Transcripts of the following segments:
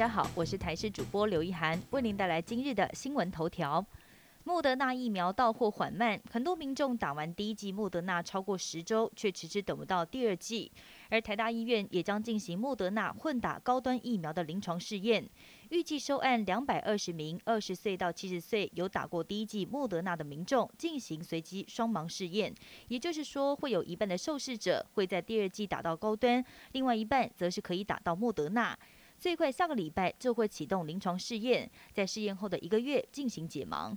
家好，我是台视主播刘一涵，为您带来今日的新闻头条。莫德纳疫苗到货缓慢，很多民众打完第一剂莫德纳超过十周，却迟迟等不到第二剂。而台大医院也将进行莫德纳混打高端疫苗的临床试验，预计收案两百二十名二十岁到七十岁有打过第一剂莫德纳的民众进行随机双盲试验，也就是说，会有一半的受试者会在第二剂打到高端，另外一半则是可以打到莫德纳。最快下个礼拜就会启动临床试验，在试验后的一个月进行解盲。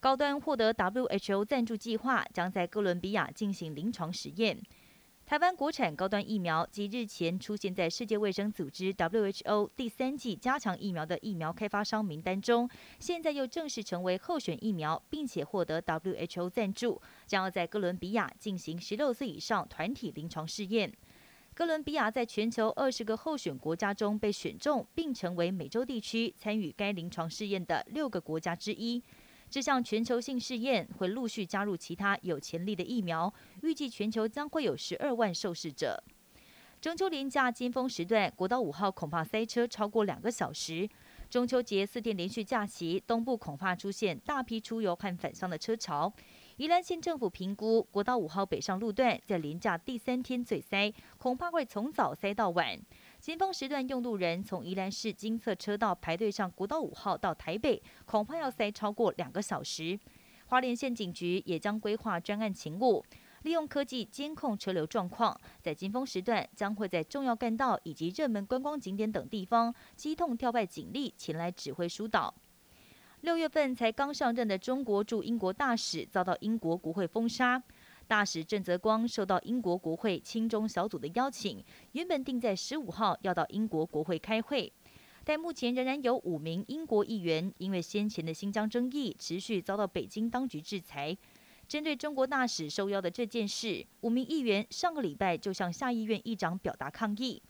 高端获得 WHO 赞助计划，将在哥伦比亚进行临床实验。台湾国产高端疫苗及日前出现在世界卫生组织 WHO 第三剂加强疫苗的疫苗开发商名单中，现在又正式成为候选疫苗，并且获得 WHO 赞助，将要在哥伦比亚进行十六岁以上团体临床试验。哥伦比亚在全球二十个候选国家中被选中，并成为美洲地区参与该临床试验的六个国家之一。这项全球性试验会陆续加入其他有潜力的疫苗，预计全球将会有十二万受试者。中秋连假尖峰时段，国道五号恐怕塞车超过两个小时。中秋节四天连续假期，东部恐怕出现大批出游和返乡的车潮。宜兰县政府评估，国道五号北上路段在连假第三天最塞，恐怕会从早塞到晚。尖峰时段，用路人从宜兰市金色车道排队上国道五号到台北，恐怕要塞超过两个小时。花莲县警局也将规划专案勤务，利用科技监控车流状况，在尖峰时段将会在重要干道以及热门观光景点等地方机动调派警力前来指挥疏导。六月份才刚上任的中国驻英国大使遭到英国国会封杀。大使郑泽光受到英国国会亲中小组的邀请，原本定在十五号要到英国国会开会，但目前仍然有五名英国议员因为先前的新疆争议持续遭到北京当局制裁。针对中国大使受邀的这件事，五名议员上个礼拜就向下议院议长表达抗议，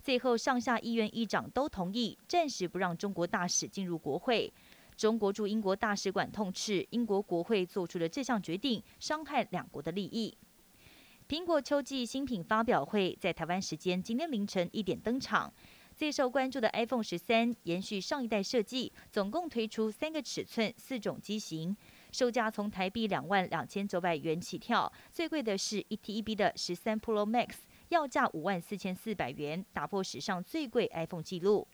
最后上下议院议长都同意暂时不让中国大使进入国会。中国驻英国大使馆痛斥英国国会做出的这项决定伤害两国的利益。苹果秋季新品发表会在台湾时间今天凌晨一点登场。最受关注的 iPhone 十三延续上一代设计，总共推出三个尺寸、四种机型，售价从台币两万两千九百元起跳，最贵的是一 T 一 B 的十三 Pro Max，要价五万四千四百元，打破史上最贵 iPhone 纪录。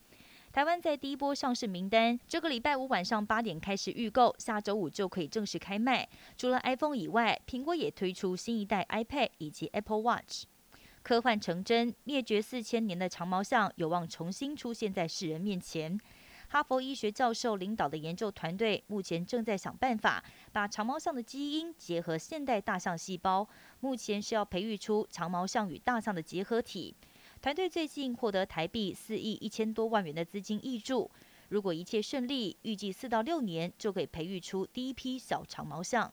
台湾在第一波上市名单，这个礼拜五晚上八点开始预购，下周五就可以正式开卖。除了 iPhone 以外，苹果也推出新一代 iPad 以及 Apple Watch。科幻成真，灭绝四千年的长毛象有望重新出现在世人面前。哈佛医学教授领导的研究团队目前正在想办法，把长毛象的基因结合现代大象细胞，目前是要培育出长毛象与大象的结合体。团队最近获得台币四亿一千多万元的资金益助，如果一切顺利，预计四到六年就可以培育出第一批小长毛象。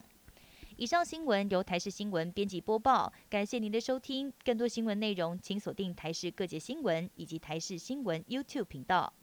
以上新闻由台视新闻编辑播报，感谢您的收听。更多新闻内容，请锁定台视各界新闻以及台视新闻 YouTube 频道。